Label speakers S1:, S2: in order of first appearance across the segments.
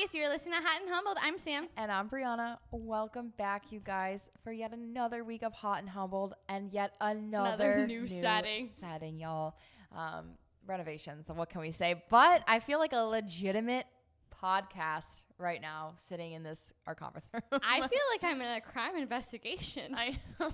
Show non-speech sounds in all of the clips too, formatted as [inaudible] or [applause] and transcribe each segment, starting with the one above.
S1: hotties. You're listening to Hot and Humbled. I'm Sam.
S2: And I'm Brianna. Welcome back, you guys, for yet another week of Hot and Humbled and yet another,
S1: Another new setting.
S2: setting, y'all. Um, renovations. So what can we say? But I feel like a legitimate podcast right now, sitting in this our conference [laughs] room.
S1: I feel like I'm in a crime investigation. I,
S2: I,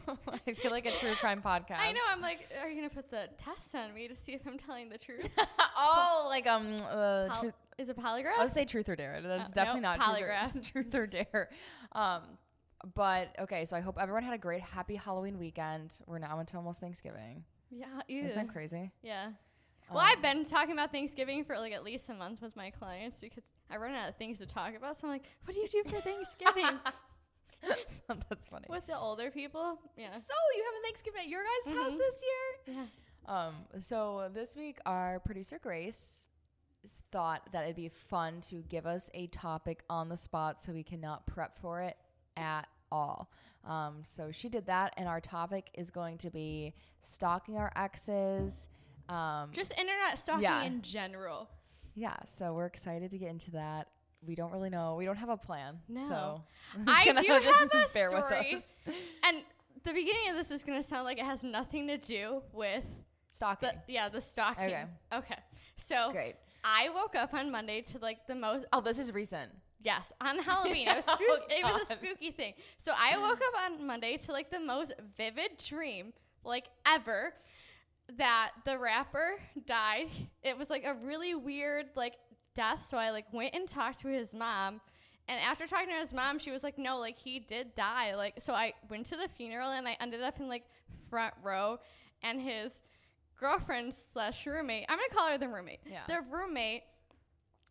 S2: I feel like a true crime podcast. [laughs]
S1: I know. I'm like, are you gonna put the test on me to see if I'm telling the truth? [laughs]
S2: oh, like um, uh,
S1: Pol-
S2: truth,
S1: is it polygraph?
S2: I would say truth or dare. That's
S1: Oh,
S2: definitely
S1: nope,
S2: not truth or-
S1: polygraph. [laughs]
S2: Truth or, dare. Um, but okay, so I hope everyone had a great, happy Halloween weekend. We're now into almost Thanksgiving.
S1: yeah. Ew.
S2: Isn't that crazy?
S1: Yeah. Well,
S2: Um,
S1: I've been talking about Thanksgiving for like at least a month with my clients because I run out of things to talk about. So I'm like, what do you do for Thanksgiving [laughs]
S2: That's funny.
S1: with the older people? Yeah.
S2: So you having Thanksgiving at your guys' house
S1: Mhm.
S2: this year?
S1: Yeah.
S2: Um, so this week our producer Grace thought that it'd be fun to give us a topic on the spot so we cannot prep for it at all. Um, so she did that, and our topic is going to be stalking our exes. Um,
S1: Just internet stalking
S2: Yeah.
S1: in general.
S2: yeah, so we're excited to get into that. We don't really know. We don't have a plan.
S1: No.
S2: So [laughs]
S1: I do have [laughs] a story. And the beginning of this is going to sound like it has nothing to do with
S2: Stalking.
S1: the yeah the stalking.
S2: Okay.
S1: Okay. So
S2: Great.
S1: I woke up on Monday to like the most
S2: Oh, this is recent.
S1: yes on [laughs] Halloween. It was
S2: Oh,
S1: it was a spooky thing. So I woke up on Monday to like the most vivid dream like ever that the rapper died. It was like a really weird like death. So I like went and talked to his mom. And after talking to his mom, she was like, "No, like he did die." Like so I went to the funeral and I ended up in like front row and his girlfriend slash roommate, I'm gonna call her the roommate.
S2: Yeah.
S1: The roommate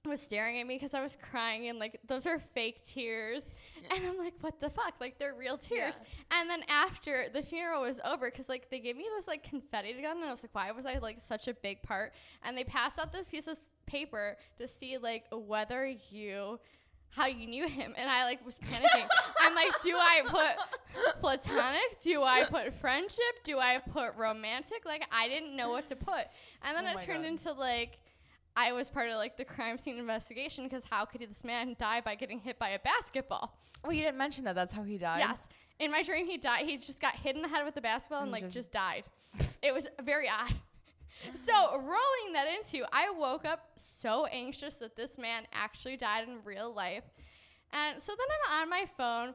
S1: was staring at me because I was crying and like those are fake tears. Yeah. And I'm like, what the fuck? Like they're real tears. Yeah. And then after the funeral was over, because like they gave me this like confetti gun, and I was like, why was I like such a big part? And they passed out this piece of paper to see like whether you, how you knew him, and I like was panicking. I'm like, do I put platonic? Do I put friendship? Do I put romantic? Like I didn't know what to put, and then
S2: Oh
S1: it turned
S2: God.
S1: into like. I was part of like the crime scene investigation because how could this man die by getting hit by a basketball?
S2: Well, you didn't mention that. That's how he died.
S1: Yes. In my dream, he died. He just got hit in the head with a basketball and
S2: And
S1: like
S2: just-
S1: just, died. it was very odd. So rolling that into, I woke up so anxious that this man actually died in real life, and so then I'm on my phone.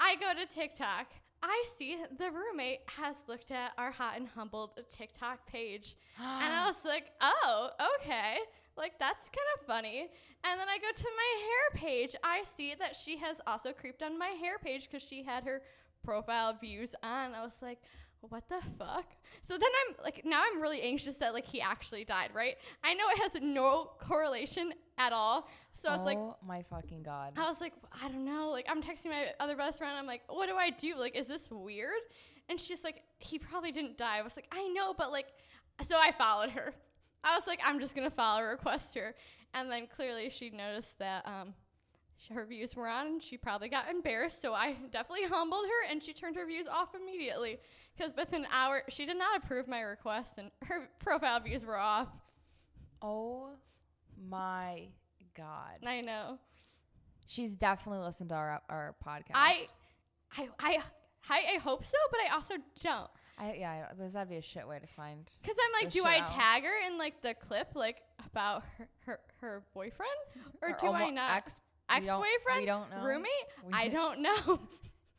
S1: I go to TikTok. I see the roommate has looked at our hot and humbled TikTok page, and I [gasps] was like, oh, okay. Like, that's kind of funny. And then I go to my hair page. I see that she has also creeped on my hair page because she had her profile views on. I was like, what the fuck? So then I'm like, now I'm really anxious that like he actually died, right? I know it has no correlation at all. So I was like,
S2: oh my fucking god.
S1: I was like, I don't know. Like, I'm texting my other best friend. I'm like, what do I do? Like, is this weird? And she's like, he probably didn't die. I was like, I know, but like, so I followed her. I was like, I'm just gonna follow request her. And then clearly she noticed that um, her views were on, and she probably got embarrassed. So I definitely humbled her, and she turned her views off immediately. Because within an hour, she did not approve my request, and her profile views were off.
S2: oh my god.
S1: I know.
S2: She's definitely listened to our our podcast.
S1: I, I, I, I, I hope so, but I also don't.
S2: I yeah, I- there's that'd be a shit way to find.
S1: Cause I'm like, do I
S2: out.
S1: tag her in like the clip like about her her, her boyfriend, or, do I not?
S2: Ex, we don't-
S1: Ex-boyfriend?
S2: We don't know.
S1: Roommate?
S2: We-
S1: I [laughs] don't know.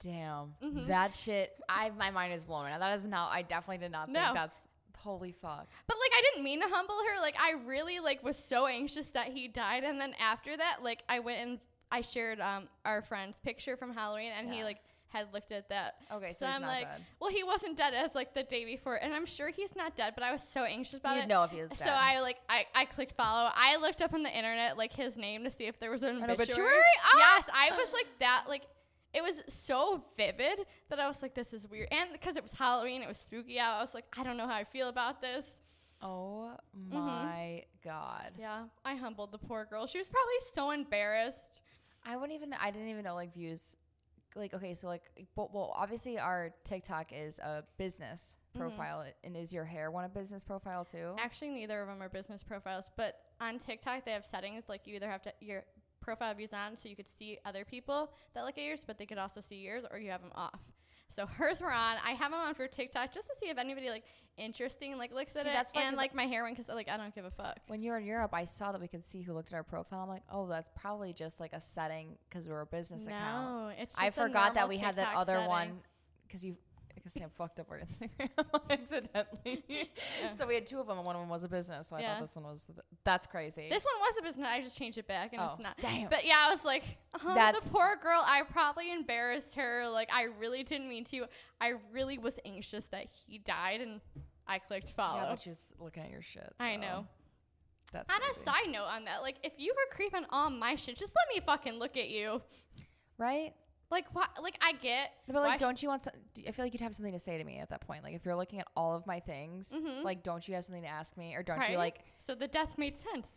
S2: Damn.
S1: Mhm.
S2: That shit. I my mind is blown. right now. That is not. I definitely did not
S1: No.
S2: think that's. Holy fuck.
S1: but like, I didn't mean to humble her. Like, I really like was so anxious that he died, and then after that, like, I went and I shared um our friend's picture from Halloween, and he like had looked at that.
S2: Okay, so,
S1: So
S2: he's
S1: I'm
S2: not
S1: like,
S2: dead.
S1: well, he wasn't dead as like the day before, and I'm sure he's not dead. But I was so anxious about it.
S2: You'd
S1: it.
S2: know if he was dead.
S1: So I like I, I clicked follow. I looked up on the internet like his name to see if there was an,
S2: An
S1: obituary.
S2: obituary? Ah!
S1: Yes, I was like that. Like it was so vivid that I was like, this is weird. And because it was Halloween, it was spooky out. I was like, I don't know how I feel about this.
S2: Oh
S1: Mm-hmm.
S2: my god.
S1: Yeah, I humbled the poor girl. She was probably so embarrassed.
S2: I wouldn't even. I didn't even know like views. Like okay, so like, but, well, obviously our TikTok is a business
S1: Mm-hmm.
S2: profile, and is your hair one a business profile too?
S1: Actually, neither of them are business profiles, but on TikTok they have settings like you either have to your profile views on so you could see other people that look at yours, but they could also see yours, or you have them off. So [laughs] hers were on. I have them on for TikTok just to see if anybody like interesting like looks at
S2: See,
S1: it.
S2: that's why-
S1: and like my hair one because like I don't give a fuck.
S2: When you were in Europe, I saw that we could see who looked at our profile. I'm like, oh, that's probably just like a setting because we're a business account.
S1: No, it's. Just
S2: I forgot that we had that other
S1: setting.
S2: one because you because Sam fucked up our [laughs] Instagram [laughs] accidentally. So we had two of them, and one of them was a business. So I
S1: Yeah.
S2: thought this one was. The, that's crazy.
S1: This one was a business. I just changed it back, and
S2: Oh,
S1: it's not.
S2: damn.
S1: But yeah, I was like, oh,
S2: That's-
S1: the poor girl. I probably embarrassed her. Like, I really didn't mean to. I really was anxious that he died, and I clicked follow.
S2: yeah, but she was looking at your shit.
S1: I
S2: so
S1: know.
S2: That's
S1: On a
S2: crazy.
S1: side note on that, like, if you were creeping on my shit, just let me fucking look at you.
S2: right?
S1: Like, what? Like, I get.
S2: But like, don't you want? Some, do- I feel like you'd have something to say to me at that point. Like, if you're looking at all of my things,
S1: Mhm.
S2: like, don't you have something to ask me, or don't
S1: Right?
S2: you like,
S1: So the death made sense.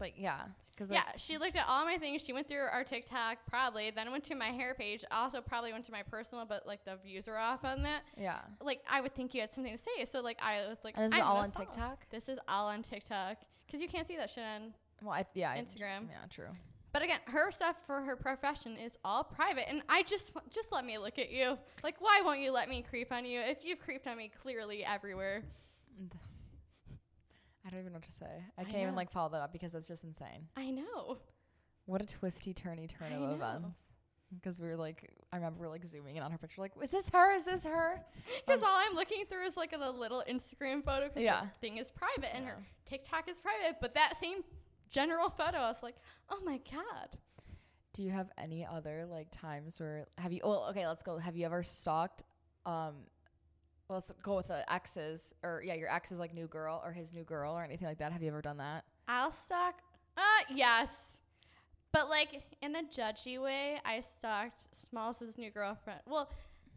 S2: like, yeah, because
S1: yeah, she looked at all my things. She went through our TikTok, probably. Then went to my hair page. Also, probably went to my personal, but like the views are off on that.
S2: yeah.
S1: Like, I would think you had something to say. So, like, I was like,
S2: And this is
S1: I'm
S2: all
S1: gonna
S2: on
S1: follow.
S2: TikTok.
S1: This is all on TikTok because you can't see that shit on.
S2: Well, I, yeah, I-
S1: Instagram.
S2: yeah, true.
S1: But again, her stuff for her profession is all private, and I just just let me look at you. Like, why won't you let me creep on you? If you've creeped on me clearly everywhere. [sighs]
S2: I don't even know what to say. I
S1: I
S2: can't even like follow that up because that's just insane.
S1: I know.
S2: What a twisty turny turn of events. Because we were like, I remember we were like zooming in on her picture, like, is this her? Is this her? [laughs]
S1: Because um, all I'm looking through is like a little Instagram photo. Because
S2: Yeah.
S1: her thing is private, and her TikTok is private. But that same general photo, I was like, oh my god.
S2: Do you have any other like times where have you? Well, okay, let's go. Have you ever stalked? Um, let's go with the exes or yeah, your ex's like new girl or his new girl or anything like that. Have you ever done that?
S1: I'll stalk. Uh, yes. But like in a judgy way, I stalked Smalls' new girlfriend. Well,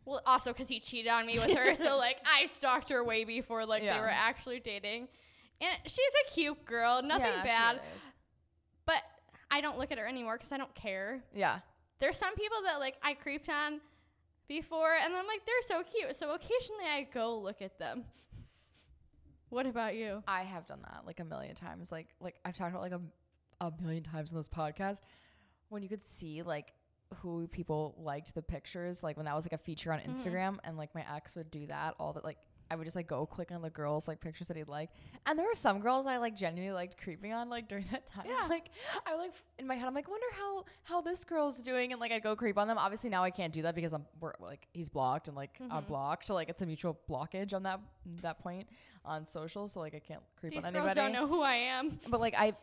S1: well, also because he cheated on me with her, [laughs] so like I stalked her way before like
S2: Yeah.
S1: they were actually dating. And she's a cute girl, nothing
S2: Yeah, she
S1: bad.
S2: is.
S1: But I don't look at her anymore because I don't care.
S2: Yeah.
S1: There's some people that like I creeped on before, and I'm like they're so cute. So occasionally I go look at them. What about you?
S2: I have done that like a million times. Like like I've talked about like a, a million times in this podcast when you could see like who people liked the pictures like when that was like a feature on
S1: Mm-hmm.
S2: Instagram and like my ex would do that all that like I would just like go click on the girls like pictures that he'd like and there were some girls I like genuinely liked creeping on like during that time
S1: Yeah.
S2: like I like f- in my head I'm like wonder how how this girl's doing and like I'd go creep on them obviously now I can't do that because I'm we're, like he's blocked and like I'm
S1: Mhm.
S2: blocked like it's a mutual blockage on that that point on social so like I can't creep
S1: These
S2: on
S1: girls
S2: anybody
S1: don't know who I am.
S2: but like I,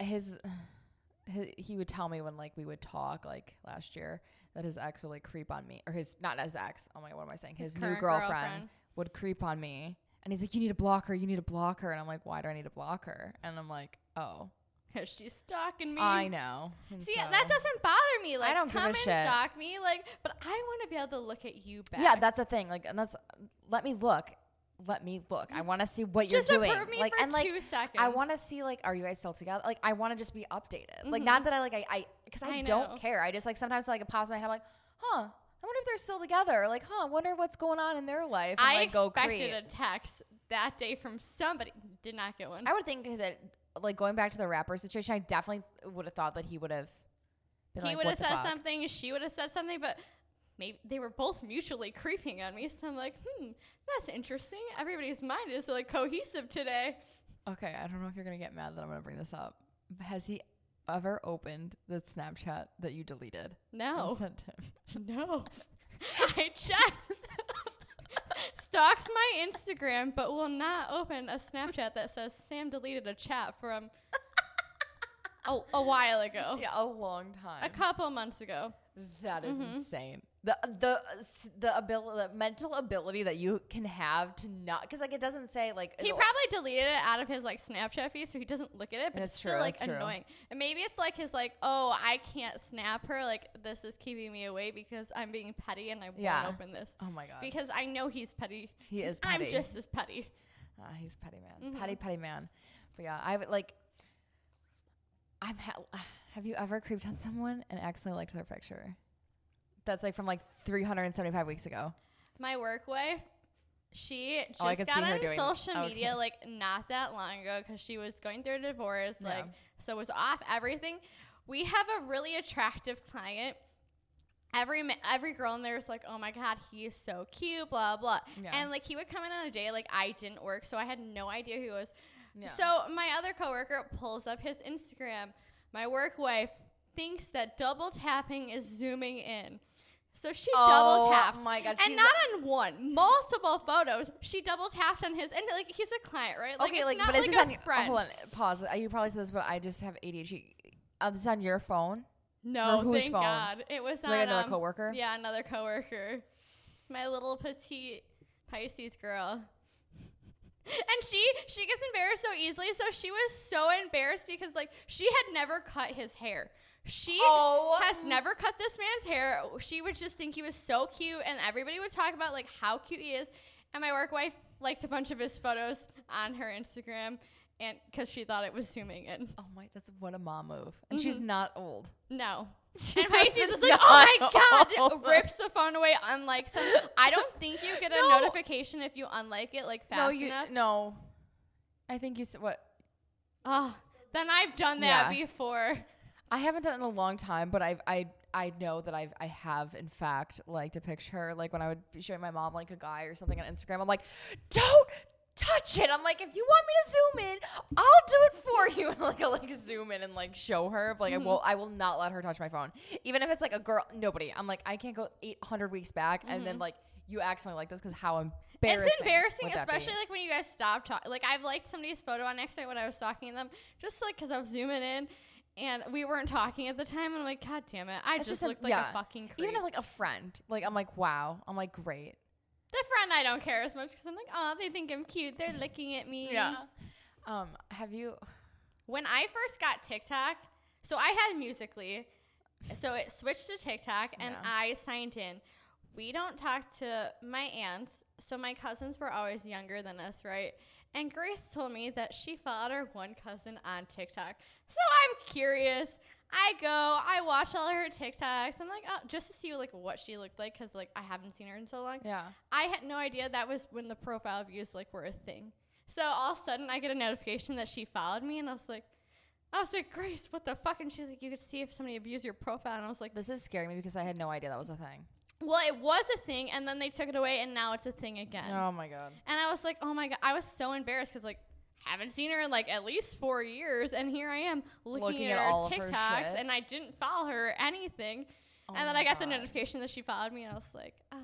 S2: his, his, he would tell me when like we would talk like last year that his ex would like creep on me or his not his ex. Oh my god, what am I saying? His, new
S1: current
S2: girlfriend, would creep on me, and he's like, "You need to block her. You need to block her." And I'm like, "Why do I need to block her?" And I'm like, "Oh,
S1: she's stalking me.
S2: I know." And
S1: See,
S2: so-
S1: that doesn't bother me. Like, I
S2: don't give
S1: come and
S2: shit.
S1: stalk me. Like, but I want to be able to look at you back.
S2: Yeah, that's a thing. Like, and that's let me look. Let me look. I want to see what
S1: just
S2: you're doing. like,
S1: for
S2: and like,
S1: two seconds.
S2: I want to see like, are you guys still together? Like, I want to just be updated. Like,
S1: Mhm.
S2: not that I like, I, I, because I,
S1: I
S2: don't care. I just like sometimes like it pops in my head. I'm like, huh. I wonder if they're still together. Like, huh. I wonder what's going on in their life. And,
S1: I
S2: like, go
S1: expected
S2: creep.
S1: a text that day from somebody. Did not get one.
S2: I would think that like going back to the rapper situation, I definitely would have thought that he would have.
S1: He
S2: like,
S1: would have said
S2: fuck?"
S1: something. She would have said something. But maybe they were both mutually creeping on me. So I'm like, hmm, that's interesting. Everybody's mind is like cohesive today.
S2: Okay, I don't know if you're gonna get mad that I'm gonna bring this up. Has he ever opened the Snapchat that you deleted
S1: No,
S2: and sent him? [laughs]
S1: no. I checked. Stalks my Instagram, but will not open a Snapchat that says Sam deleted a chat from [laughs] a, a while ago,
S2: yeah, a long time.
S1: a couple months ago.
S2: That is
S1: Mhm.
S2: insane. The the the ability, the mental ability that you can have to not, because like it doesn't say like
S1: He probably deleted it out of his like Snapchat feed, so he doesn't look at it. But it's still
S2: true,
S1: like
S2: that's true.
S1: annoying. And maybe it's like his like, oh, I can't snap her. Like this is keeping me away because I'm being petty and I
S2: Yeah.
S1: won't open this
S2: Oh my god,
S1: because I know he's petty.
S2: he is petty.
S1: I'm just as petty.
S2: Ah, he's petty man,
S1: Mhm.
S2: petty petty man. But yeah, I would like. I'm. Ha- have you ever creeped on someone and accidentally liked their picture? That's like from like 375 weeks ago.
S1: My work wife, she
S2: oh, just Oh,
S1: got on
S2: doing-
S1: social oh,
S2: okay.
S1: media like not that long ago because she was going through a divorce,
S2: Yeah.
S1: like so was off everything. we have a really attractive client. Every every girl in there is like, oh my god, he is so cute, blah blah.
S2: Yeah.
S1: And like he would come in on a day like I didn't work, so I had no idea who he was.
S2: Yeah.
S1: So my other coworker pulls up his Instagram. My work wife thinks that double tapping is zooming in. So she double taps.
S2: Oh my god.
S1: And not on one, multiple photos. She double taps on his, and like he's a client, right? Like,
S2: okay, like,
S1: not
S2: but is
S1: like
S2: this
S1: a
S2: on? your- oh,
S1: friend.
S2: hold on, pause. Uh, You probably said this, but I just have ADHD. Uh, this is on your phone.
S1: No,
S2: Or whose
S1: thank
S2: phone?
S1: God. It was on
S2: Like another
S1: um,
S2: coworker.
S1: Yeah, another coworker. My little petite Pisces girl. [laughs] And she she gets embarrassed so easily, so she was so embarrassed because like she had never cut his hair. She
S2: Oh,
S1: has never cut this man's hair. She would just think he was so cute, and everybody would talk about like how cute he is. And my work wife liked a bunch of his photos on her Instagram, and because she thought it was zooming in.
S2: Oh my, that's what a mom move. And she's
S1: Mhm.
S2: not old.
S1: No, [laughs]
S2: She
S1: And Pisces is like, oh my god,
S2: old. [laughs]
S1: rips the phone away, unlikes them. I don't think you get a [laughs]
S2: No.
S1: notification if you unlike it like fast
S2: no, you
S1: enough.
S2: no. I think you said what?
S1: Oh, then I've done that
S2: Yeah.
S1: before.
S2: I haven't done it in a long time, but I've I I know that I've I have in fact liked a picture. Like when I would be showing my mom like a guy or something on Instagram, I'm like, don't touch it. I'm like, if you want me to zoom in, I'll do it for you. [laughs] And like I like zoom in and like show her. But, like I mm-hmm. will I will not let her touch my phone. Even if it's like a girl nobody. I'm like, I can't go eight hundred weeks back and then mm-hmm. like you accidentally like this because how embarrassing.
S1: It's embarrassing,
S2: would that be?
S1: especially like when you guys stop talking. Like I've liked somebody's photo on next night when I was stalking them, just like because I was zooming in, and we weren't talking at the time. And I'm like, God damn it, I
S2: It's
S1: just,
S2: just a-
S1: looked like
S2: yeah.
S1: a fucking creep.
S2: even if like a friend. Like I'm like, wow. I'm like, great.
S1: the friend I don't care as much because I'm like, oh, they think I'm cute. They're looking at me. Yeah.
S2: Um, have you
S1: when I first got TikTok, so I had Musical.ly, so it switched to TikTok, and
S2: Yeah.
S1: I signed in. We don't talk to my aunts, so my cousins were always younger than us, right? And Grace told me that she followed her one cousin on TikTok. So I'm curious. I go, I watch all her TikToks. I'm like, oh, just to see like what she looked like, cause like I haven't seen her in so long.
S2: Yeah.
S1: I had no idea that was when the profile views like were a thing. So all of a sudden I get a notification that she followed me and I was like I was like, Grace, what the fuck? And she's like, You could see if somebody abused your profile and I was like,
S2: This is scaring me because I had no idea that was a thing.
S1: Well, it was a thing and then they took it away and now it's a thing again.
S2: Oh my god.
S1: And I was like, Oh my god I was so embarrassed because like haven't seen her in like at least four years and here I am looking,
S2: Looking
S1: at,
S2: at
S1: her
S2: all of her
S1: TikToks and I didn't follow her or anything.
S2: Oh
S1: and then I got the notification that she followed me and I was like, Oh,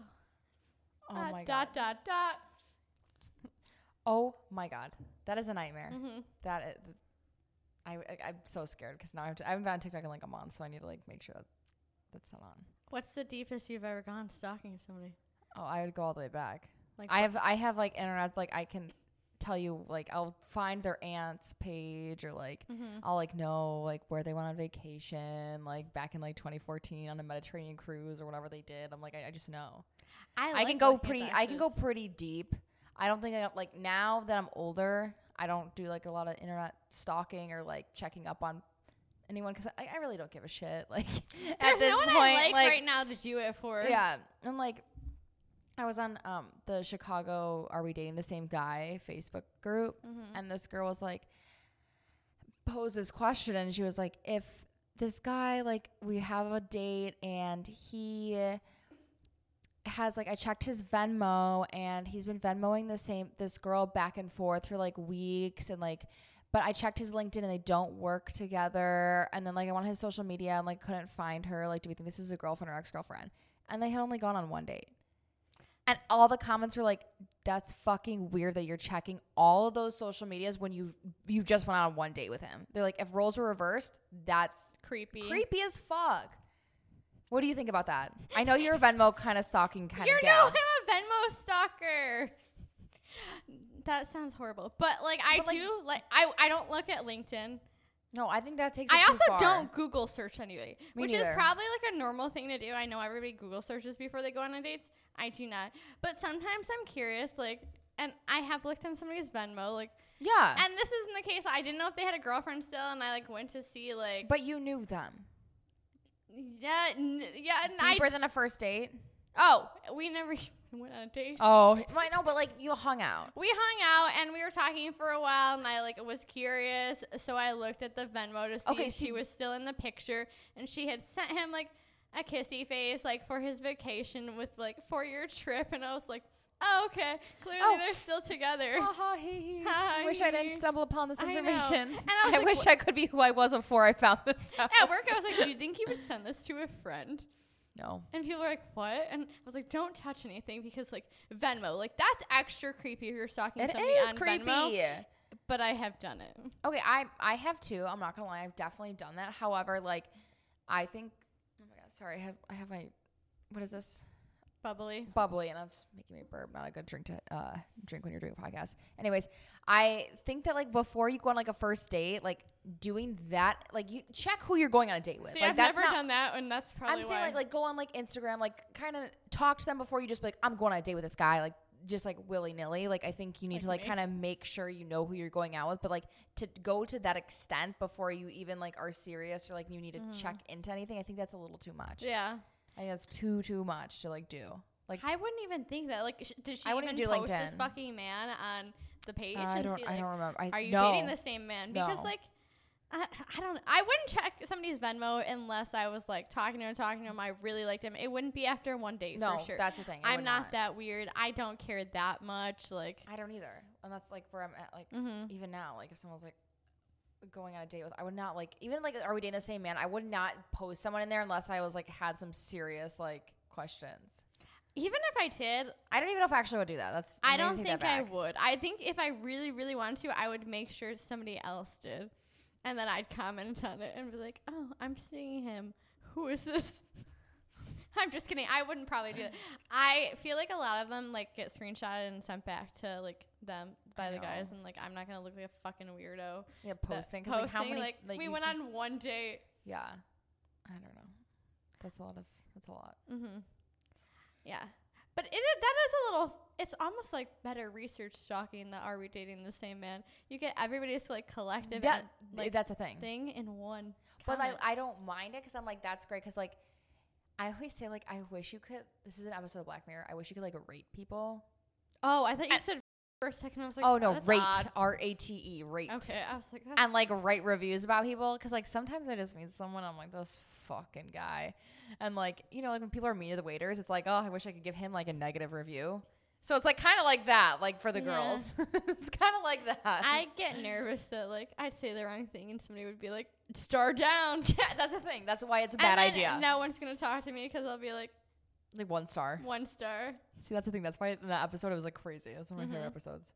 S2: Oh
S1: uh,
S2: my god.
S1: dot dot dot.
S2: Oh my god. That is a nightmare.
S1: Mm-hmm.
S2: That is, I, I I'm so scared because now I have to. I haven't been on TikTok in like a month, so I need to like make sure that that's not on.
S1: What's the deepest you've ever gone stalking somebody?
S2: Oh, I would go all the way back.
S1: Like
S2: I have I have like internet like I can tell you like I'll find their aunt's page or like
S1: Mm-hmm.
S2: I'll like know like where they went on vacation like back in like 2014 on a Mediterranean cruise or whatever they did. I'm like I, I just know.
S1: I,
S2: I can go pretty. I can go pretty deep. I don't think I like now that I'm older. I don't do like a lot of internet stalking or like checking up on anyone because I, I really don't give a shit. Like [laughs] at
S1: There's
S2: this
S1: no one
S2: point,
S1: I like, right now to do it for.
S2: yeah, and like I was on um the Chicago Are We Dating the Same Guy Facebook group,
S1: Mm-hmm.
S2: and this girl was like posed this question and she was like if this guy like we have a date and he has like I checked his Venmo and he's been Venmoing the same this girl back and forth for like weeks and like but I checked his LinkedIn and they don't work together. And then like I went on his social media and like couldn't find her. Like do we think this is a girlfriend or ex-girlfriend? And they had only gone on one date. And all the comments were like that's fucking weird that you're checking all of those social medias when you you just went on one date with him. They're like if roles were reversed that's
S1: Creepy.
S2: creepy as fuck. What do you think about that? I know you're a venmo kind of stalking kind of
S1: no,
S2: gal.
S1: I'm a Venmo stalker. That sounds horrible, but like I
S2: But, like-
S1: do like I I don't look at LinkedIn.
S2: no i think that takes
S1: I also
S2: far.
S1: don't Google search anybody,
S2: Me
S1: which
S2: neither.
S1: is probably like a normal thing to do. I know everybody Google searches before they go on dates. I do not, but sometimes I'm curious, like, and I have looked on somebody's Venmo, like,
S2: yeah
S1: and this isn't the case. I didn't know if they had a girlfriend still, and I like went to see like,
S2: but you knew them
S1: yeah, n- yeah, I
S2: deeper than a first date
S1: Oh, we never and [laughs] went on a date.
S2: Oh, I know, but like you hung out.
S1: We hung out and we were talking for a while, and I like was curious, so I looked at the Venmo to see
S2: Okay,
S1: if she was still in the picture, and she had sent him like a kissy face, like for his vacation with like for your trip, and I was like, oh okay, clearly
S2: Oh.
S1: they're still together.
S2: Ha hee hee.
S1: Ha
S2: I [laughs] wish I didn't stumble upon this
S1: I
S2: information.
S1: And I was like,
S2: wish
S1: wha-
S2: I could be who I was before I found this [laughs] out.
S1: At work, I was like, do you think he would send this to a friend?
S2: No.
S1: And people were like, what? And I was like, don't touch anything because like Venmo, like that's extra creepy if you're stalking
S2: It
S1: somebody
S2: is
S1: on
S2: creepy.
S1: Venmo. But I have done it.
S2: Okay, I I have too. I'm not gonna lie, I've definitely done that. However, like, I think. Oh my god, sorry. I have I have my. What is this?
S1: Bubbly.
S2: bubbly and that's making me burp. Not a good drink to uh, drink when you're doing a podcast. Anyways, I think that like before you go on like a first date, like doing that, like you check who you're going on a date with.
S1: See,
S2: like
S1: I've
S2: that's
S1: never
S2: not.
S1: done that, and that's probably
S2: I'm saying
S1: why.
S2: like like go on like Instagram, like kind of talk to them before you just be like I'm going on a date with this guy, like just like willy nilly. Like I think you need
S1: Like
S2: to like kind of make sure you know who you're going out with, but like to go to that extent before you even like are serious or like you need to check into anything. I think that's a little too much.
S1: Mm-hmm. yeah.
S2: I think that's too too much to like do. Like
S1: I wouldn't even think that. Like, sh- did she
S2: I wouldn't
S1: even
S2: do
S1: post this fucking man on the page
S2: I
S1: and
S2: don't
S1: see
S2: I don't remember. I,
S1: are you
S2: no.
S1: dating the same man? Because
S2: No.
S1: like, I, I don't. I wouldn't check somebody's Venmo unless I was like talking to him, talking to him. I really liked him. It wouldn't be after one date
S2: No,
S1: for sure.
S2: that's the thing. I
S1: I'm
S2: would
S1: not, that weird. I don't care that much. Like,
S2: I don't either, and that's like where I'm at. Like
S1: mm-hmm.
S2: even now, like if someone's like going on a date with, I would not like even like are we dating the same man? I would not post someone in there unless I was like had some serious like questions.
S1: even if I did,
S2: I don't even know if I actually would do that. That's
S1: I
S2: maybe
S1: don't think
S2: that
S1: I would. I think if I really, really wanted to, I would make sure somebody else did. And then I'd comment on it and be like, oh, I'm seeing him. Who is this? [laughs] I'm just kidding. I wouldn't probably do that. I feel like a lot of them like get screenshotted and sent back to like them by the guys, and like I'm not gonna look like a fucking weirdo.
S2: Yeah, posting because like how
S1: posting,
S2: many
S1: like,
S2: like
S1: we went
S2: can-
S1: on one date.
S2: Yeah, I don't know. That's a lot of that's a lot.
S1: Mm-hmm. Yeah, but it that is a little. It's almost like better research stalking that are we dating the same man? You get everybody's like collective
S2: That
S1: and, like
S2: that's a thing.
S1: thing in one.
S2: But I,
S1: comment.
S2: I don't mind it because I'm like, that's great. Because like, I always say like, I wish you could. This is an episode of Black Mirror. I wish you could like rate people.
S1: oh, I thought you
S2: I-
S1: said for a second. I was like,
S2: oh no,
S1: that's
S2: rate. R A T E rate.
S1: Okay, I was like, oh.
S2: And like write reviews about people because like sometimes I just meet someone I'm like this fucking guy, and like you know like when people are mean to the waiters, it's like oh I wish I could give him like a negative review. So it's like kind of like that, like for the
S1: Yeah.
S2: girls. [laughs] it's kind of like that.
S1: I get nervous that like I'd say the wrong thing and somebody would be like, star down. [laughs]
S2: yeah, that's the thing. That's why it's a
S1: And
S2: bad
S1: then
S2: idea.
S1: No one's gonna talk to me because I'll be like
S2: Like one star.
S1: one star.
S2: See, that's the thing. That's why in that episode it was like crazy. It was one of my favorite
S1: Mhm.
S2: episodes.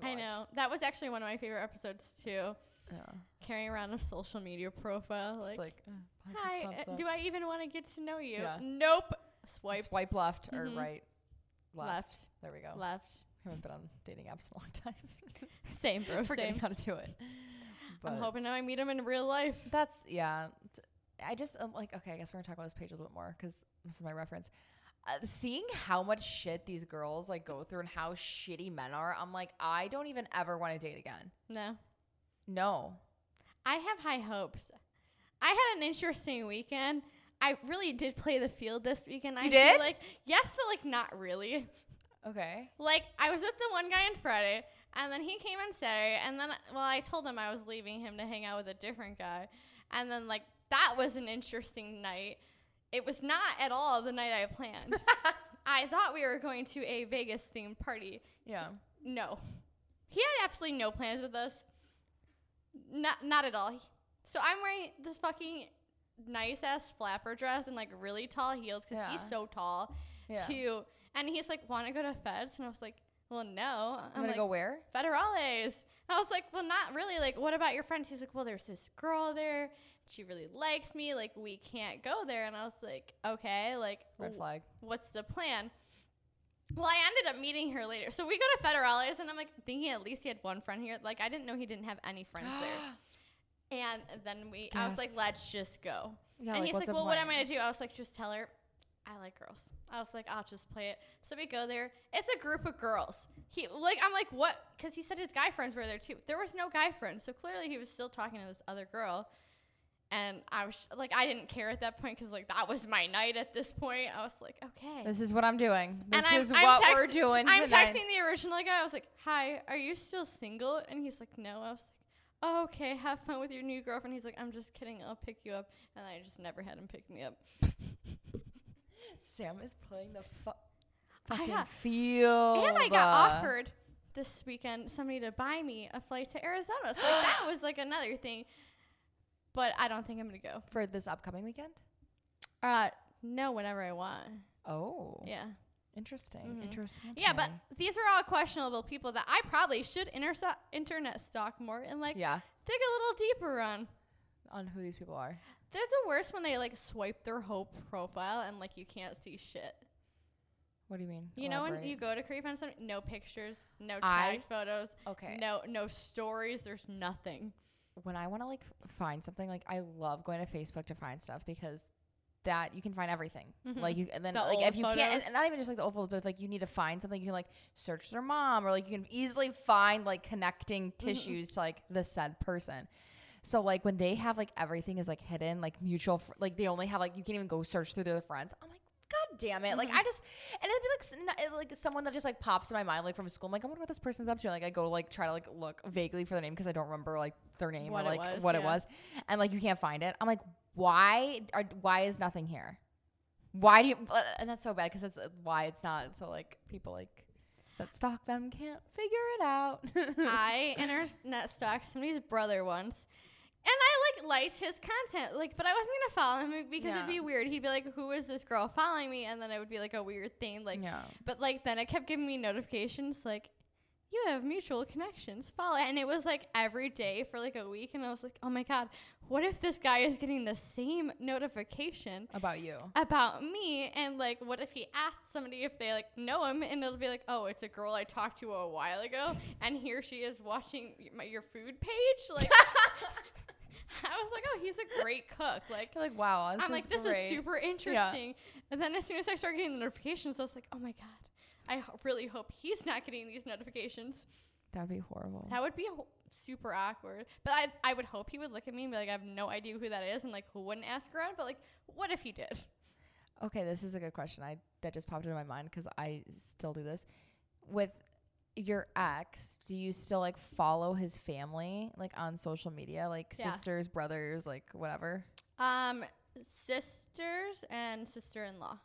S2: to
S1: I
S2: watch.
S1: know that was actually one of my favorite episodes too.
S2: Yeah.
S1: Carrying around a social media profile,
S2: Just
S1: like,
S2: like, uh, podcast
S1: hi,
S2: pops
S1: uh,
S2: up.
S1: do I even want to get to know you?
S2: Yeah.
S1: Nope. Swipe
S2: swipe left or
S1: Mhm.
S2: right? Left.
S1: left,
S2: There we go.
S1: left.
S2: haven't been on dating apps in a long time. [laughs]
S1: Same, bro.
S2: Forgetting
S1: Same.
S2: how to do it.
S1: I'm hoping now I meet him in real life.
S2: that's yeah. I just um, like okay. I guess we're gonna talk about this page a little bit more because this is my reference. Uh, seeing how much shit these girls like go through and how shitty men are, I'm like, I don't even ever want to date again.
S1: No,
S2: No.
S1: I have high hopes. I had an interesting weekend. I really did play the field this weekend. I
S2: You
S1: feel
S2: did?
S1: Like yes, but like not really.
S2: Okay.
S1: Like I was with the one guy on Friday, and then he came on Saturday, and then well, I told him I was leaving him to hang out with a different guy, and then like that was an interesting night. It was not at all the night I planned. [laughs] I thought we were going to a Vegas themed party.
S2: Yeah.
S1: No, he had absolutely no plans with us. Not not at all. So I'm wearing this fucking nice ass flapper dress and like really tall heels because
S2: Yeah.
S1: he's so tall
S2: Yeah.
S1: to and he's like want to go to feds? And i was like well no.
S2: I'm
S1: i'm
S2: gonna
S1: like
S2: go where?
S1: federales. I was like well not really. Like what about your friends? He's like well there's this girl there. She really likes me. Like we can't go there. And i was like okay like
S2: Red flag.
S1: what's the plan? Well i ended up meeting her later. So we go to federales and i'm like thinking at least he had one friend here. Like i didn't know he didn't have any friends there [gasps] [gasps] [gasps] and then we i was like let's just go
S2: Yeah.
S1: and he's like, well, what am I gonna do? I was like, just tell her I like girls. I was like, I'll just play it. So we go there. It's a group of girls. He like, I'm like, what? Because he said his guy friends were there too. There was no guy friends, so clearly he was still talking to this other girl. And I was like, I didn't care at that point because like that was my night at this point. I was like, okay.
S2: This is what I'm doing. This
S1: and I'm,
S2: is
S1: I'm
S2: what
S1: text-
S2: we're doing
S1: I'm
S2: tonight.
S1: texting the original guy. I was like, "Hi, are you still single?" And he's like, "No." I was like, oh, "Okay, have fun with your new girlfriend." He's like, "I'm just kidding. I'll pick you up." And I just never had him pick me up. [laughs]
S2: Sam is playing the fu- fucking
S1: got-
S2: field.
S1: and I got offered this weekend somebody to buy me a flight to Arizona. So like, that [gasps] was like another thing. But I don't think I'm gonna go.
S2: for this upcoming weekend.
S1: Uh, no, whenever I want.
S2: Oh,
S1: Yeah.
S2: Interesting.
S1: Mhm.
S2: Interesting.
S1: Yeah, but these are all questionable people that I probably should interso- internet stalk more and like
S2: yeah,
S1: dig a little deeper on.
S2: on who these people are.
S1: They're the worst when they like swipe their whole profile and like you can't see shit.
S2: What do you mean?
S1: You know when you go to creep on something, no pictures, no
S2: I-
S1: tagged photos,
S2: okay.
S1: no no stories. There's nothing.
S2: when I want to like f- find something, like I love going to Facebook to find stuff because that you can find everything.
S1: Mhm.
S2: Like you, and then
S1: The
S2: like if you can't, and- and not even just like the old photos, but if like you need to find something, you can like search their mom, or like you can easily find like connecting
S1: Mm-hmm.
S2: tissues to like the said person. So like when they have like everything is like hidden, like mutual, fr- like they only have like you can't even go search through their friends. I'm like. God damn it! Like
S1: Mhm.
S2: I just, and it'd be like like someone that just like pops in my mind like from school. I'm like, I wonder what this person's up to. Like I go like try to like look vaguely for their name because I don't remember like their name
S1: What
S2: or
S1: it
S2: like
S1: was,
S2: what it was, and like you can't find it. I'm like, why are why is nothing here? Why do you? uh, And that's so bad because that's uh, why it's not. So like people like that stalk them can't figure it out. [laughs]
S1: I internet stalked somebody's brother once. And I like liked his content, like, but I wasn't gonna follow him because it'd be weird. He'd be like, "Who is this girl following me?" And then it would be like a weird thing, like.
S2: yeah.
S1: But like then it kept giving me notifications like, "You have mutual connections. Follow," and it was like every day for like a week, and I was like, "Oh my god, what if this guy is getting the same notification?"
S2: About you.
S1: about me and like what if he asked somebody if they like know him and it'll be like oh it's a girl i talked to a while ago and here she is watching my, your food page [laughs] like i was like oh he's a great cook like
S2: You're like, wow, this
S1: i'm like this
S2: great.
S1: is super interesting and then as soon as i started getting the notifications i was like oh my god i really hope he's not getting these notifications
S2: That'd be horrible.
S1: that would be ho- super awkward but I, I would hope he would look at me and be like i have no idea who that is and like who wouldn't ask around but like what if he did
S2: Okay, this is a good question. I that just popped into my mind because I still do this. With your ex, do you still like follow his family like on social media, like
S1: Yeah.
S2: sisters, brothers, like whatever?
S1: Um, sisters and sister-in-law,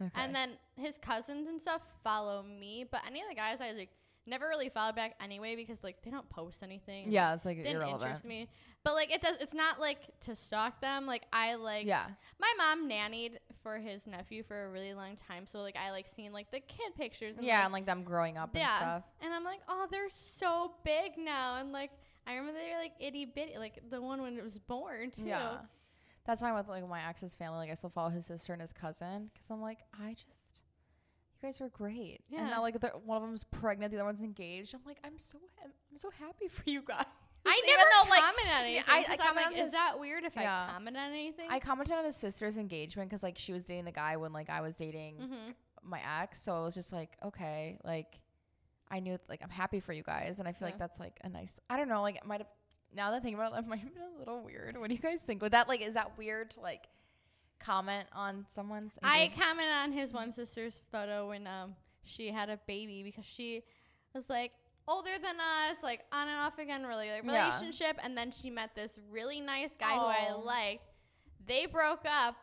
S2: Okay.
S1: and then his cousins and stuff follow me. But any of the guys, I like never really followed back anyway because like they don't post anything.
S2: yeah, it's like
S1: didn't
S2: irrelevant.
S1: interest me. But like it does, it's not like to stalk them. Like I like.
S2: Yeah.
S1: My mom nannied for his nephew for a really long time, so like I like seeing like the kid pictures. And,
S2: Yeah,
S1: like,
S2: and like them growing up and stuff.
S1: and I'm like, oh, they're so big now, and like I remember they were like itty bitty, like the one when it was born too.
S2: Yeah. That's fine with like my ex's family. Like I still follow his sister and his cousin because I'm like, I just, you guys were great. And
S1: Yeah.
S2: now like the, one of them's pregnant, the other one's engaged. I'm like, I'm so, ha- I'm so happy for you guys.
S1: I never
S2: though, like,
S1: comment on anything.
S2: I- I
S1: I'm
S2: comment
S1: like,
S2: on
S1: is
S2: his-
S1: that weird if
S2: yeah.
S1: I comment on anything?
S2: I commented on his sister's engagement because like she was dating the guy when like I was dating
S1: mm-hmm.
S2: my ex. So I was just like, okay, like I knew like I'm happy for you guys, and I feel
S1: Yeah.
S2: like that's like a nice. I don't know, like it might have. Now that I think about it, that [laughs] might have been a little weird. What do you guys think? Would that like is that weird to like comment on someone's?
S1: I
S2: engagement?
S1: commented on his one sister's photo when um she had a baby because she was like older than us, like on and off again, really like
S2: Yeah.
S1: relationship, and then she met this really nice guy who I liked. They broke up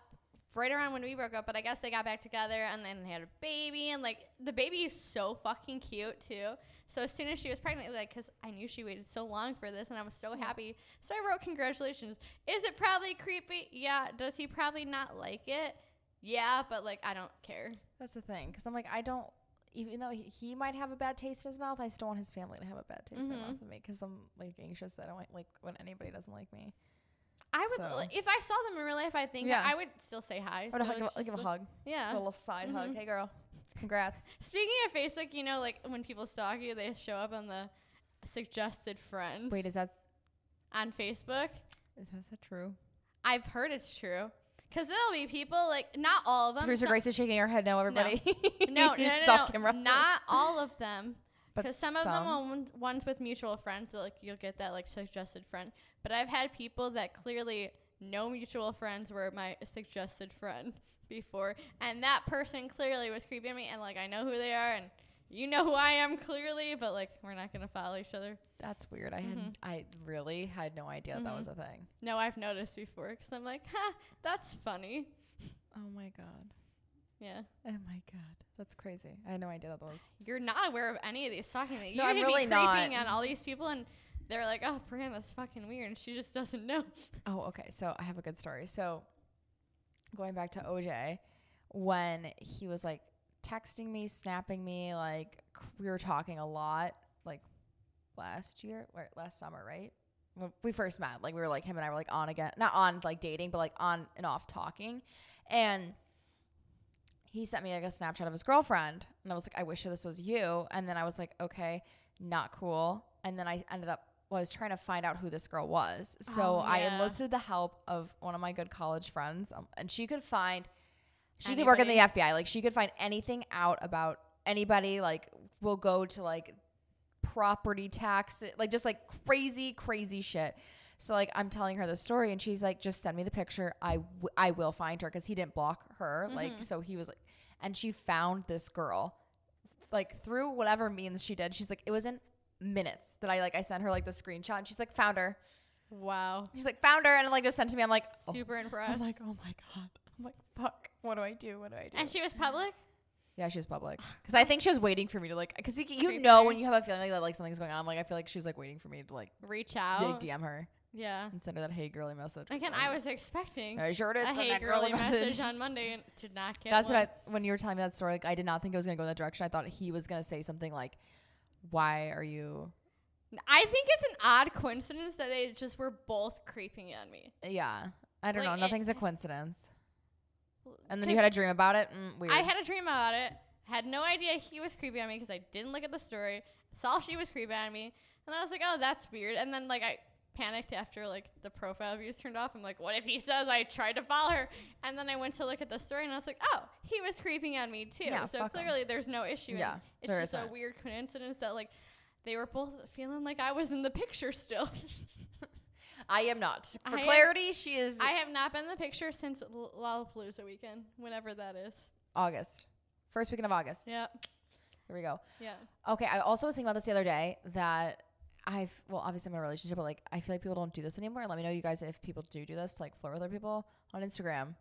S1: right around when we broke up, but I guess they got back together and then they had a baby, and like the baby is so fucking cute too. So as soon as she was pregnant, like, cause I knew she waited so long for this, and I was so happy. So I wrote congratulations. Is it probably creepy? Yeah. Does he probably not like it? Yeah, but like I don't care.
S2: That's the thing, because I'm like I don't. Even though he, he might have a bad taste in his mouth, I still want his family to have a bad taste in their
S1: Mhm.
S2: mouth with me because I'm like anxious. That I don't like, when anybody doesn't like me.
S1: I would
S2: So-
S1: if I saw them in real life. I think
S2: Yeah.
S1: I would still say hi.
S2: Or to
S1: so
S2: hug,
S1: it's
S2: give a hug,
S1: Yeah.
S2: a little side hug.
S1: Mhm.
S2: Hey, girl, congrats.
S1: Speaking of Facebook, you know, like when people stalk you, they show up on the suggested friends
S2: Wait, is that
S1: on Facebook.
S2: is that, is that true?
S1: I've heard it's true. Cause there'll be people like not all of them.
S2: Producer
S1: some-
S2: Grace is shaking her head. No, everybody.
S1: No, [laughs] no,
S2: She's
S1: no, no, not all of them. [laughs]
S2: but
S1: Because some, of them are ones- ones with mutual friends, so like you'll get that like suggested friend. But I've had people that clearly no mutual friends were my suggested friend before, and that person clearly was creeping me, and like I know who they are, and you know [laughs] who I am clearly, but like we're not gonna follow each other.
S2: That's weird. I
S1: Mhm.
S2: had I really had no idea that
S1: Mhm.
S2: was a thing.
S1: No, I've noticed before because I'm like, ha, that's funny. [laughs]
S2: Oh my god.
S1: Yeah,
S2: Oh my god. That's crazy. I had no idea that was. [sighs]
S1: you're not aware of any of these talking things. You
S2: No, I'm
S1: could
S2: really
S1: be
S2: not.
S1: creeping on all these people, and they're like, oh, Brianna's fucking weird, and she just doesn't [laughs] know.
S2: Oh, okay. So I have a good story. So going back to OJ, when he was like texting me, snapping me, like we were talking a lot, like last year, or last summer, right? When we first met, like we were like him and I were like on again, not on like dating, but like on and off talking, and he sent me like a Snapchat of his girlfriend, and I was like, I wish this was you, and then I was like, okay, not cool, and then I ended up was trying to find out who this girl was. So
S1: Oh,
S2: I enlisted the help of one of my good college friends, um, and she could find, she could work in the FBI. Like she could find anything out about anybody. Like we'll go to like property tax, like just like crazy, crazy shit. So like I'm telling her the story, and she's like, just send me the picture. I w- I will find her because he didn't block her. Like
S1: Mhm.
S2: so he was like, and she found this girl, like through whatever means she did. She's like, it was in minutes that I like I sent her like the screenshot. And she's like, found her.
S1: Wow,
S2: She's like, found her, and like just sent to me. I'm like, oh.
S1: super impressed.
S2: I'm like, oh my god. I'm like, fuck. What do I do? What do I do?
S1: and she was public.
S2: yeah, she was public [sighs] because I think she was waiting for me to like, because you, you know when you have a feeling like that like something's going on. I'm like, I feel like she's like waiting for me to like
S1: Reach
S2: like,
S1: out.
S2: DM her
S1: Yeah.
S2: and send her that hey girly message.
S1: Again, I was expecting
S2: I sure did
S1: a
S2: send
S1: hey
S2: that
S1: girly
S2: girly
S1: message.
S2: message.
S1: on Monday and did not get
S2: That's
S1: one.
S2: what I when you were telling me that story. Like, I did not think it was gonna go in that direction. I thought he was gonna say something like, "Why are you?"
S1: I think it's an odd coincidence that they just were both creeping on me.
S2: Yeah, I don't
S1: Like,
S2: know. Nothing's a [laughs] coincidence. And then you had a dream about it. Mm, weird.
S1: I had a dream about it. Had no idea he was creepy on me because I didn't look at the story. Saw she was creepy on me, and I was like, "Oh, that's weird." And then like I panicked after like the profile views turned off. I'm like, "What if he says I tried to follow her?" And then I went to look at the story, and I was like, "Oh, he was creeping on me too."
S2: Yeah,
S1: so
S2: fuck 'em.
S1: clearly there's no issue. and
S2: Yeah,
S1: it's
S2: there
S1: just a
S2: isn't.
S1: weird coincidence that like they were both feeling like I was in the picture still. [laughs]
S2: I am not. For
S1: I am-
S2: clarity, she is
S1: I have not been in the picture since L- Lollapalooza weekend, whenever that is.
S2: August, first weekend of August.
S1: Yeah,
S2: Here we go.
S1: yeah.
S2: Okay, I also was thinking about this the other day that I've well, obviously I'm in a relationship, but like I feel like people don't do this anymore. Let me know you guys if people do do this to like flirt with other people on Instagram.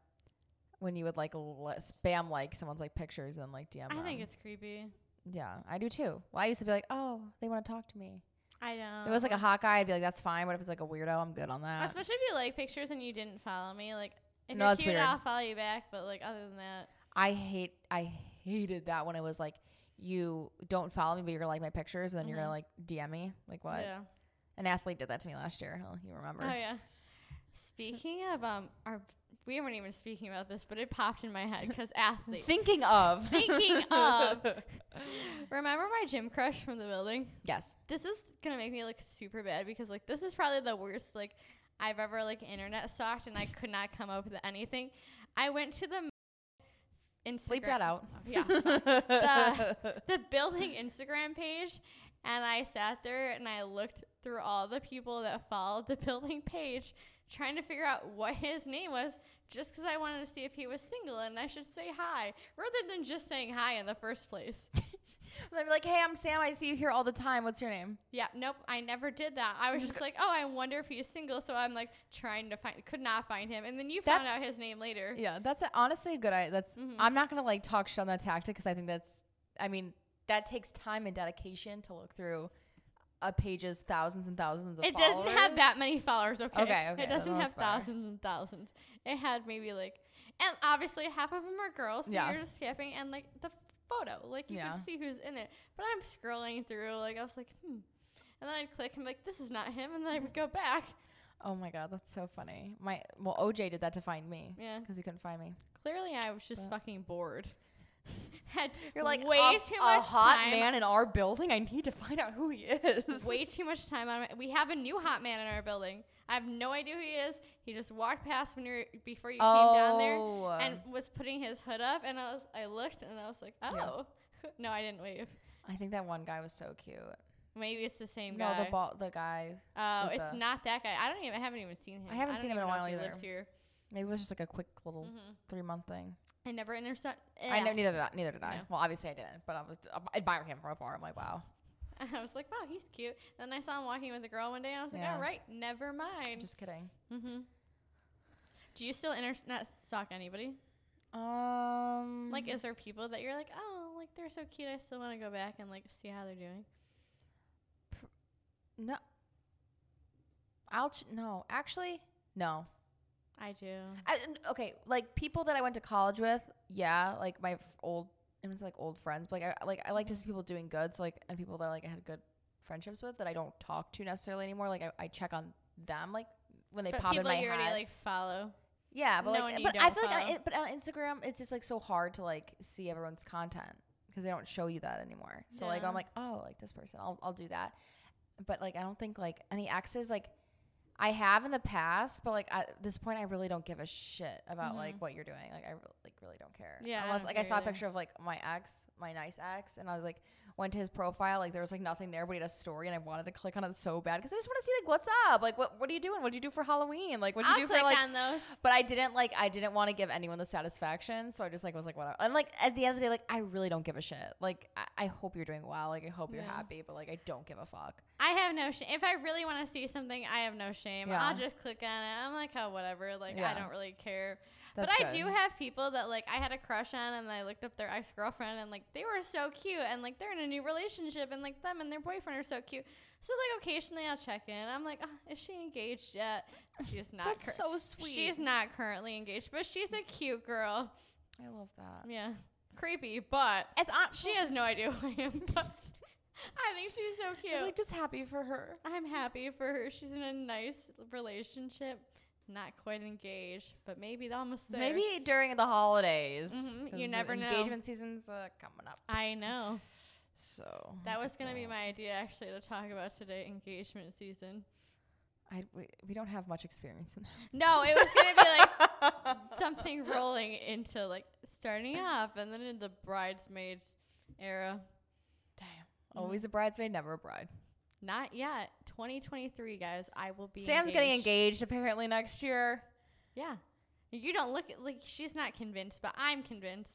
S2: When you would like l- spam like someone's like pictures and like DM.
S1: I think it's creepy.
S2: yeah, I do too. Well, I used to be like, oh, they want to talk to me.
S1: I know.
S2: If it was like a hot guy, I'd be like, that's fine. But if it's like a weirdo, I'm good on that.
S1: Especially if you like pictures and you didn't follow me. Like, if
S2: No,
S1: you're cute,
S2: weird.
S1: I'll follow you back. But like, other than that,
S2: I hate, I hated that when it was like, you don't follow me, but you're gonna like my pictures, and then you're
S1: Mhm.
S2: gonna like DM me. Like what?
S1: yeah.
S2: An athlete did that to me last year. Oh, you remember?
S1: Oh yeah. Speaking of um, our we weren't even speaking about this, but it popped in my head because athlete.
S2: Thinking of. [laughs]
S1: Thinking of. [laughs] Remember my gym crush from the building?
S2: yes.
S1: This is gonna make me look super bad because like this is probably the worst like I've ever like internet stalked and I could not come up with anything. I went to the Instagram.
S2: Bleep that out.
S1: Yeah. [laughs] the, the building Instagram page and I sat there and I looked through all the people that followed the building page trying to figure out what his name was just because I wanted to see if he was single and I should say hi rather than just saying hi in the first place.
S2: They'd be like, "Hey, I'm Sam. I see you here all the time. What's your name?"
S1: Yeah, nope, I never did that. I was
S2: Just
S1: just like, oh, I wonder if he's single. So I'm like trying to find, could not find him. And then you found out his name later.
S2: Yeah, that's a, honestly a good. I that's.
S1: Mhm.
S2: I'm not gonna like talk shit on that tactic because I think that's. I mean, that takes time and dedication to look through a page's thousands and thousands of.
S1: It doesn't have
S2: followers.
S1: that many followers, okay?
S2: Okay, okay,
S1: It doesn't have
S2: fair.
S1: thousands and thousands. It had maybe like, and obviously half of them are girls, so
S2: Yeah.
S1: you're just skipping, and like the photo, like you
S2: Yeah.
S1: can see who's in it. But I'm scrolling through, like I was like, hmm, and then I'd click and be like, this is not him, and then I would go back.
S2: Oh my god, that's so funny. My well, OJ did that to find me
S1: Yeah,
S2: because he couldn't find me.
S1: clearly I was just
S2: But-
S1: fucking bored. [laughs] had
S2: You're like
S1: way
S2: a,
S1: too
S2: a
S1: much
S2: hot
S1: time.
S2: man in our building. I need to find out who he is.
S1: way [laughs] too much time on it. We have a new hot man in our building. I have no idea who he is. He just walked past when you were before you
S2: oh,
S1: came down there and was putting his hood up and I was I looked and I was like,
S2: Yeah.
S1: "Oh." [laughs] no, I didn't wave.
S2: I think that one guy was so cute.
S1: Maybe it's the same
S2: no,
S1: guy.
S2: No, the ball, the guy.
S1: Oh, it's
S2: the-
S1: not that guy. I don't even. I haven't even seen him.
S2: I haven't
S1: don't
S2: seen him in a while
S1: he
S2: either.
S1: Lives here.
S2: Maybe it was just like a quick little
S1: hmm
S2: three month thing.
S1: I never intersect.
S2: I know neither did I. Neither did I.
S1: Yeah.
S2: Well, obviously I didn't, but I was I admire him from afar. I'm like, wow, [laughs]
S1: I was like, wow, he's cute. Then I saw him walking with a girl one day, and I was like,
S2: Yeah.
S1: all right, never mind.
S2: just kidding.
S1: mm-hmm. Do you still inter- not stalk anybody?
S2: Um,
S1: Like, is there people that you're like, oh, like they're so cute, I still want to go back and like see how they're doing?
S2: no. I'll ch- no, actually, no.
S1: I do.
S2: I, n- okay, like people that I went to college with, yeah, like my f- old, it was like old friends. But like I like I like to see people doing good. So like and people that like I had good friendships with that I don't talk to necessarily anymore. Like I, I check on them like when they
S1: but
S2: pop in my
S1: you already
S2: head.
S1: like follow.
S2: yeah, but
S1: no
S2: like but I feel like on, it, but on Instagram it's just like so hard to like see everyone's content because they don't show you that anymore. So like I'm like oh like this person I'll I'll do that. But like I don't think like any exes like I have in the past, but like at this point, I really don't give a shit about
S1: Mhm.
S2: like what you're doing. Like I re- like really don't care.
S1: Yeah,
S2: unless
S1: don't
S2: like I saw a picture of like my ex, my nice ex, and I was like went to his profile, like there was like nothing there, but he had a story, and I wanted to click on it so bad because I just want to see like what's up, like what what are you doing? What did you do for Halloween? Like what did
S1: I'll
S2: you do for like?
S1: on those.
S2: But I didn't like I didn't want to give anyone the satisfaction, so I just like was like whatever. And like at the end of the day, like I really don't give a shit. Like I, I hope you're doing well. Like I hope you're
S1: Yeah.
S2: happy, but like I don't give a fuck.
S1: I have no shame. If I really want to see something, I have no shame.
S2: Yeah.
S1: I'll just click on it. I'm like, oh, whatever. Like, I don't really care.
S2: That's
S1: but I
S2: good.
S1: do have people that like I had a crush on, and I looked up their ex girlfriend, and like they were so cute, and like they're in a new relationship, and like them and their boyfriend are so cute. So like occasionally I'll check in. I'm like, oh, is she engaged yet? [laughs] She's not.
S2: That's
S1: cur-
S2: so sweet.
S1: She's not currently engaged, but she's a cute girl.
S2: I love that.
S1: Yeah, creepy, but
S2: It's on.
S1: she has no idea who I am. [laughs] But I think she's so cute.
S2: I'm like just happy for her.
S1: I'm happy for her. She's in a nice relationship. Not quite engaged, but maybe almost there.
S2: Maybe during the holidays.
S1: Mhm,
S2: 'cause
S1: you never know.
S2: Engagement season's uh, coming up.
S1: I know.
S2: So
S1: That was going to be my idea actually to talk about today engagement season.
S2: I we, we don't have much experience in that.
S1: No, it was going to be like [laughs] something rolling into like starting off and then into bridesmaids era.
S2: Damn.
S1: Mm-hmm.
S2: Always a bridesmaid, never a bride.
S1: Not yet. 2023, guys. I will be
S2: Sam's getting engaged apparently next year.
S1: Yeah. You don't look like she's not convinced, but I'm convinced.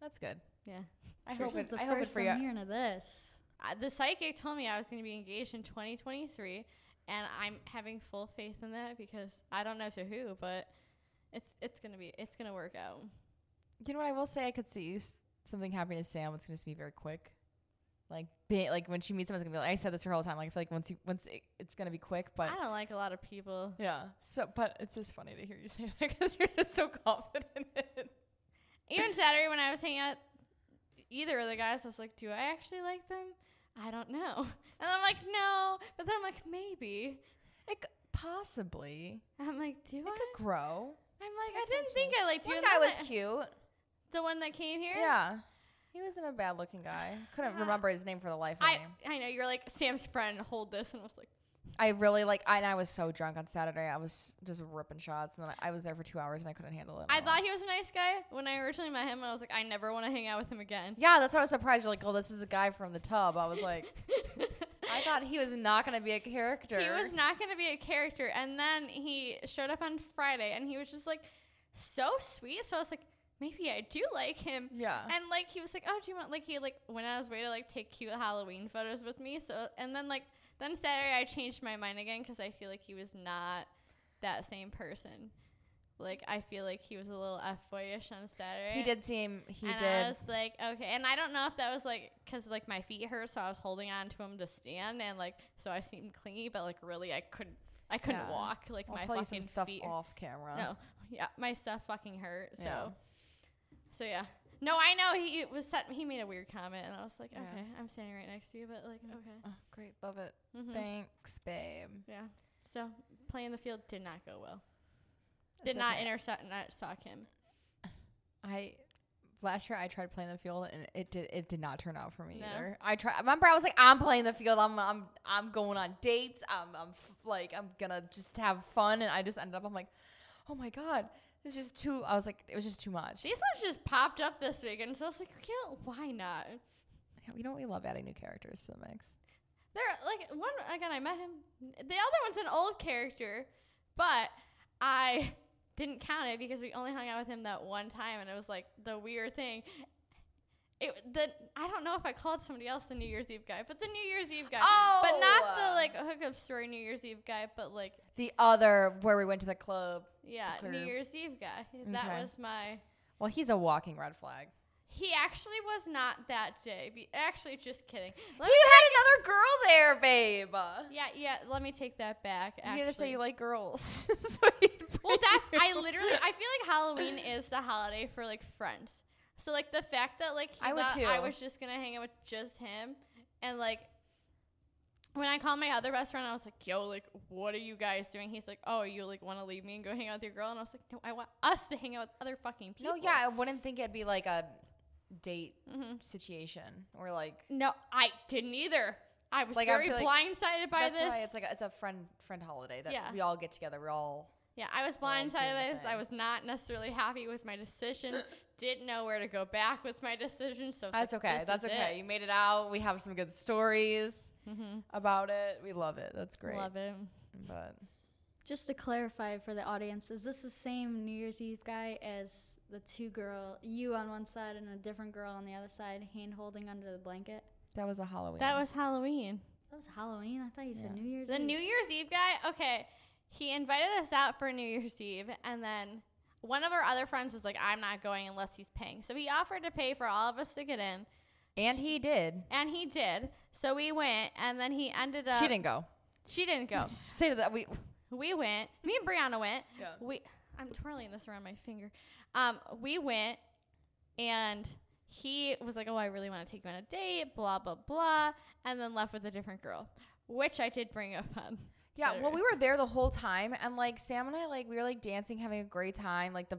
S2: That's good.
S1: Yeah.
S2: I
S3: this
S2: hope
S3: is
S2: it.
S3: the
S2: I hope it
S3: first
S2: you.
S3: hearing of this.
S1: Uh, the psychic told me I was going to be engaged in 2023, and I'm having full faith in that because I don't know to who, but it's it's gonna be it's gonna work out.
S2: You know what I will say? I could see s- something happening to Sam. It's gonna be very quick. Like being like when she meets someone, it's gonna be like I said this her whole time. Like I feel like once you once it, it's gonna be quick, but
S1: I don't like a lot of people.
S2: yeah. So, but it's just funny to hear you say that because you're just so [laughs] confident in it.
S1: Even Saturday when I was hanging out, either of the guys, I was like, do I actually like them? I don't know. [laughs] And I'm like, no. But then I'm like, maybe.
S2: It c- possibly
S1: I'm like, do
S2: it
S1: I?
S2: could grow.
S1: I'm like, I didn't think I liked you.
S2: One guy was
S1: I-
S2: cute.
S1: The one that came here?
S2: Yeah, he wasn't a bad looking guy. Couldn't remember his name for the life of
S1: I,
S2: me.
S1: I know. You're like, Sam's friend, hold this. And I was like,
S2: I really like. I, and I was so drunk on Saturday. I was just ripping shots, and then I, I was there for two hours, and I couldn't handle it.
S1: I thought he was a nice guy when I originally met him. I was like, I never want to hang out with him again.
S2: Yeah, that's why I was surprised. You're like, oh, this is a guy from the tub. I was like, [laughs] I thought he was not gonna be a character.
S1: he was not going to be a character. And then he showed up on Friday and he was just like so sweet. So I was like, maybe I do like him.
S2: Yeah.
S1: And like he was like, oh, do you want like he like went out his way to like take cute Halloween photos with me. So and then like then Saturday I changed my mind again because I feel like he was not that same person. Like I feel like he was a little f boyish on Saturday.
S2: he did seem. He
S1: and
S2: did.
S1: I was like, okay. And I don't know if that was like because like my feet hurt, so I was holding on to him to stand, and like so I seemed clingy, but like really I couldn't. I couldn't
S2: Yeah.
S1: walk. Like
S2: I'll
S1: my
S2: tell you some
S1: fucking
S2: stuff
S1: feet.
S2: off camera.
S1: No, yeah, my stuff fucking hurt. So,
S2: Yeah.
S1: So yeah. No, I know he was set. He made a weird comment, and I was like,
S2: Yeah.
S1: okay, I'm standing right next to you, but like, okay.
S2: Oh, great, love it.
S1: hmm
S2: Thanks, babe.
S1: Yeah. So playing the field did not go well. Did not
S2: okay.
S1: intercept, not sock him.
S2: I last year I tried playing the field and it did it did not turn out for me
S1: No?
S2: either. I tried. Remember, I was like, I'm playing the field. I'm I'm I'm going on dates. I'm I'm f- like I'm gonna just have fun, and I just ended up. I'm like, oh my god, it's just too. I was like, it was just too much.
S1: These ones just popped up this week, and so I was like, you know, why not?
S2: You know, we love adding new characters to the mix.
S1: They're like one again. I met him. The other one's an old character, but I didn't count it because we only hung out with him that one time, and it was like the weird thing. It the I don't know if I called somebody else the New Year's Eve guy, but the New Year's Eve guy, Oh, but not the
S2: Oh.
S1: like hookup story New Year's Eve guy, but like
S2: the other where we went to the club.
S1: Yeah, New Year's Eve guy. That
S2: Okay.
S1: was my.
S2: Well, he's a walking red flag.
S1: He actually was not that day. Be- actually, just kidding. Let me
S2: had another girl there, babe.
S1: Yeah, yeah. Let me take that back. Actually,
S2: You to say you like girls. [laughs] So [laughs]
S1: well,
S2: bring
S1: that I literally I feel like Halloween is the holiday for like friends. So like the fact that like he
S2: I would
S1: thought
S2: too.
S1: I was just gonna hang out with just him, and like when I called my other best friend, I was like, "Yo, like, what are you guys doing?" He's like, "Oh, you like want to leave me and go hang out with your girl?" And I was like, "No, I want us to hang out with other fucking people."
S2: No, yeah, I wouldn't think it'd be like a date
S1: hmm
S2: situation or like.
S1: No, I didn't either. I was
S2: Like, I
S1: very
S2: feel like
S1: blindsided by
S2: that's
S1: this.
S2: why it's like a, it's a friend friend holiday that
S1: Yeah.
S2: we all get together. We're all
S1: Yeah, I was blindsided by this. I was not necessarily happy with my decision. [laughs] Didn't know where to go back with my decision. So
S2: That's okay. That's okay. You made it out. We have some good stories
S1: Mm-hmm.
S2: about it. We love it. That's great.
S1: Love it.
S2: But
S3: Just to clarify for the audience, is this the same New Year's Eve guy as the two girl, you on one side and a different girl on the other side, hand holding under the blanket?
S2: that was a Halloween.
S1: That was Halloween.
S3: That was Halloween. I thought you said
S2: Yeah.
S3: New Year's
S1: The
S3: Eve.
S1: New Year's Eve guy. Okay, he invited us out for New Year's Eve, and then one of our other friends was like, "I'm not going unless he's paying." So he offered to pay for all of us to get in,
S2: and he did.
S1: and he did. So we went, and then he ended up.
S2: she didn't go.
S1: She didn't go. [laughs]
S2: Say to that we.
S1: we went. Me and Brianna went.
S2: Yeah.
S1: we I'm twirling this around my finger. Um, we went and he was like, "Oh, I really want to take you on a date." Blah blah blah, and then left with a different girl, which I did bring up on. [laughs]
S2: Yeah, well, we were there the whole time, and like Sam and I, like we were like dancing, having a great time. Like the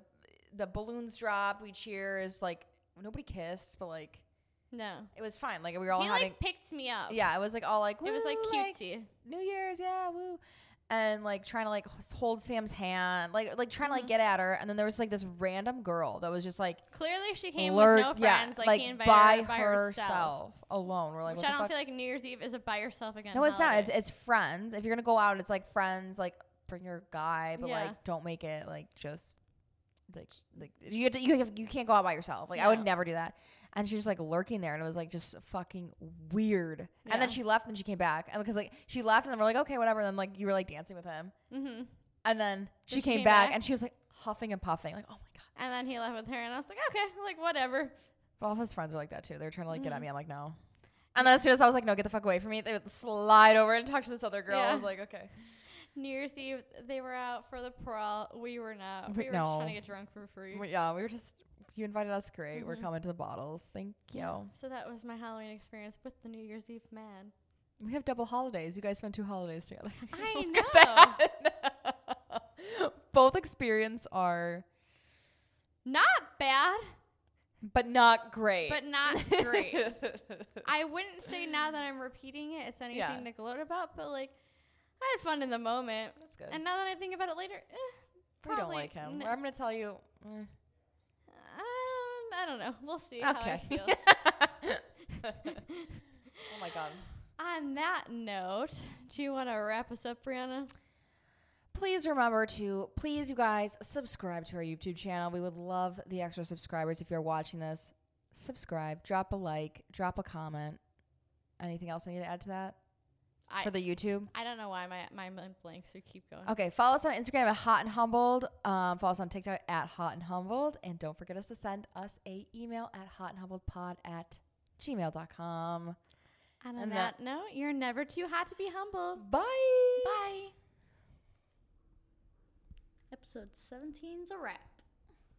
S2: the balloons dropped, we cheers. Like nobody kissed, but like
S1: no.
S2: it was fine. Like we were all
S1: He
S2: having.
S1: like picked me up.
S2: yeah, it was like all like
S1: it was like
S2: "Woo,"
S1: cutesy.
S2: New Year's, yeah, woo. And like trying to like hold Sam's hand, like like trying to like mm-hmm. get at her, and then there was like this random girl that was just like
S1: Clearly, she came
S2: lurk-
S1: with no friends.
S2: yeah,
S1: like, he invited
S2: by
S1: her by
S2: herself,
S1: herself.
S2: alone. We're like,
S1: which I don't
S2: fuck?
S1: feel like New Year's Eve is a by yourself again.
S2: no, it's not. It's it's friends. If you're gonna go out, it's like friends. Like bring your guy, but
S1: Yeah.
S2: like don't make it like just like like you have to, you have, you can't go out by yourself. Like I would never do that. And she was like lurking there, and it was like just fucking weird. And then she left, and she came back, and because like she left, and then we're like, okay, whatever. And then like you were like dancing with him,
S1: mm-hmm.
S2: and then she
S1: she
S2: came,
S1: came
S2: back,
S1: back?
S2: and she was like huffing and puffing, like oh my god.
S1: And then he left with her, and I was like, okay, like whatever.
S2: But all of his friends are like that too. They're trying to like get at
S1: Mhm.
S2: me. I'm like no. And then as soon as I was like, no, get the fuck away from me, they would slide over and talk to this other girl. I was like, okay.
S1: New Year's Eve, they were out for the brawl. We were not.
S2: We-
S1: We were just trying to get drunk for free.
S2: We- yeah, we were just you invited us. Great, we're
S1: Mhm.
S2: coming to the bottles. Thank you.
S1: Yeah. So that was my Halloween experience with the New Year's Eve man.
S2: We have double holidays. You guys spent two holidays together.
S1: I [laughs]
S2: that. [laughs] Both experience are,
S1: Not bad,
S2: but not great.
S1: but not great. [laughs] I wouldn't say now that I'm repeating it, it's anything
S2: Yeah.
S1: to gloat about, but like, I had fun in the moment.
S2: That's good.
S1: And now that I think about it later, eh,
S2: we don't like him.
S1: N-
S2: I'm gonna tell you. mm,
S1: I don't, know. We'll see how I
S2: okay.
S1: feel. [laughs]
S2: oh my god.
S1: On that note, do you want to wrap us up, Brianna?
S2: please remember to please you guys subscribe to our youtube channel we would love the extra subscribers if you're watching this subscribe drop a like drop a comment anything else i need to add to that
S1: I,
S2: for the youtube
S1: I don't know why my my mind blank, so keep going.
S2: okay follow us on instagram at hot and humbled um, follow us on tiktok at hot and humbled and don't forget us to send us a email at hot and humbled pod at gmail.com
S1: And on
S2: And
S1: that, note, you're never too hot to be humble.
S2: bye
S1: Bye.
S3: Episode 17's a wrap.